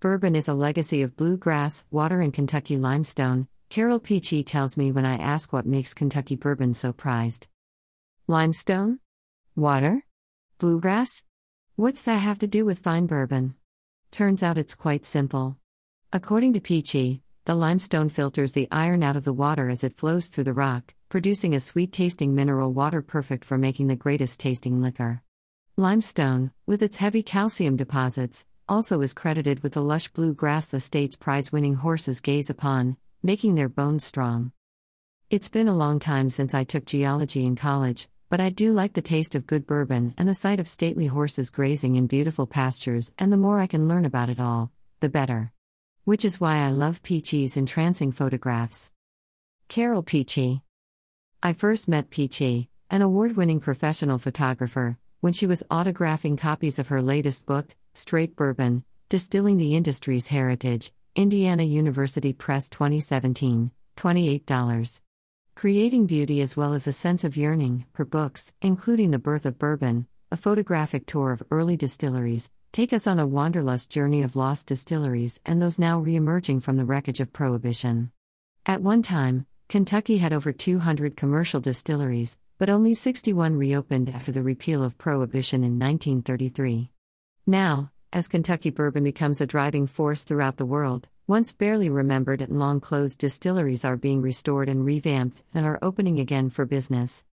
Bourbon is a legacy of bluegrass, water, and Kentucky limestone, Carol Peachey tells me when I ask what makes Kentucky bourbon so prized. Limestone? Water? Bluegrass? What's that have to do with fine bourbon? Turns out it's quite simple. According to Peachey, the limestone filters the iron out of the water as it flows through the rock, producing a sweet tasting mineral water perfect for making the greatest tasting liquor. Limestone, with its heavy calcium deposits, also is credited with the lush blue grass the state's prize winning horses gaze upon, making their bones strong. It's been a long time since I took geology in college, but I do like the taste of good bourbon and the sight of stately horses grazing in beautiful pastures, and the more I can learn about it all, the better. Which is why I love Peachey's entrancing photographs. Carol Peachey. I first met Peachey, an award winning professional photographer, when she was autographing copies of her latest book, Straight Bourbon Distilling the Industry's Heritage, Indiana University Press 2017, $28. Creating beauty as well as a sense of yearning, her books, including The Birth of Bourbon, a photographic tour of early distilleries, take us on a wanderlust journey of lost distilleries and those now re-emerging from the wreckage of Prohibition. At one time, Kentucky had over 200 commercial distilleries, but only 61 reopened after the repeal of Prohibition in 1933. Now, as Kentucky bourbon becomes a driving force throughout the world, once barely remembered and long closed distilleries are being restored and revamped and are opening again for business.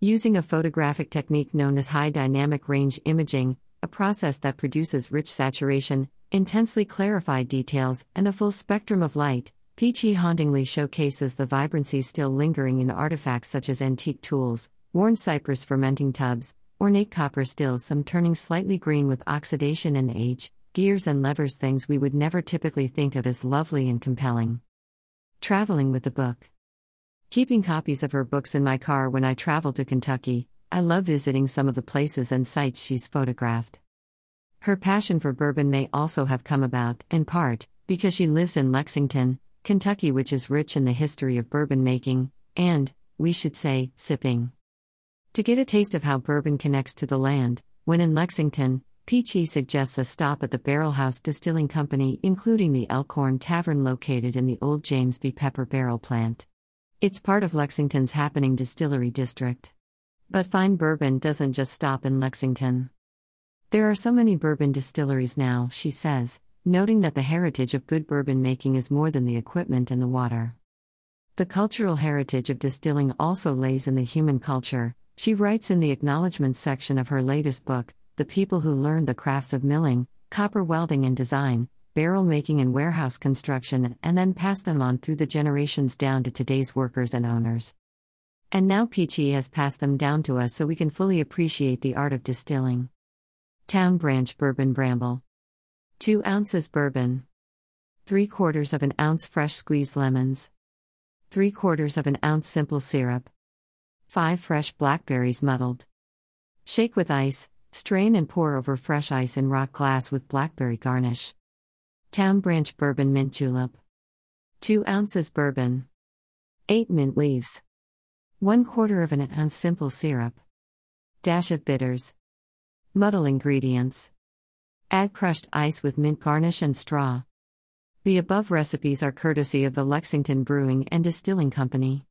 Using a photographic technique known as high dynamic range imaging, a process that produces rich saturation, intensely clarified details, and a full spectrum of light, Peachey hauntingly showcases the vibrancy still lingering in artifacts such as antique tools, worn cypress fermenting tubs, ornate copper stills, some turning slightly green with oxidation and age, gears and levers, things we would never typically think of as lovely and compelling. Traveling with the book. Keeping copies of her books in my car when I travel to Kentucky, I love visiting some of the places and sites she's photographed. Her passion for bourbon may also have come about, in part, because she lives in Lexington, Kentucky, which is rich in the history of bourbon making, and, we should say, sipping. To get a taste of how bourbon connects to the land, when in Lexington, Peachey suggests a stop at the Barrel House Distilling Company, including the Elkhorn Tavern located in the old James B. Pepper barrel plant. It's part of Lexington's happening distillery district. But fine bourbon doesn't just stop in Lexington. There are so many bourbon distilleries now, she says, noting that the heritage of good bourbon making is more than the equipment and the water. The cultural heritage of distilling also lays in the human culture, she writes in the acknowledgments section of her latest book The People Who Learned the Crafts of Milling, Copper Welding and Design, Barrel Making and Warehouse Construction, and then passed them on through the generations down to today's workers and owners. And now Peachey has passed them down to us so we can fully appreciate the art of distilling. Town Branch Bourbon Bramble 2 ounces bourbon. 3 quarters of an ounce fresh squeezed lemons. 3 quarters of an ounce simple syrup. 5 fresh blackberries muddled. Shake with ice, strain and pour over fresh ice in rock glass with blackberry garnish. Town Branch Bourbon Mint Julep. 2 ounces bourbon. 8 mint leaves. 1 quarter of an ounce simple syrup. Dash of bitters. Muddle ingredients. Add crushed ice with mint garnish and straw. The above recipes are courtesy of the Lexington Brewing and Distilling Company.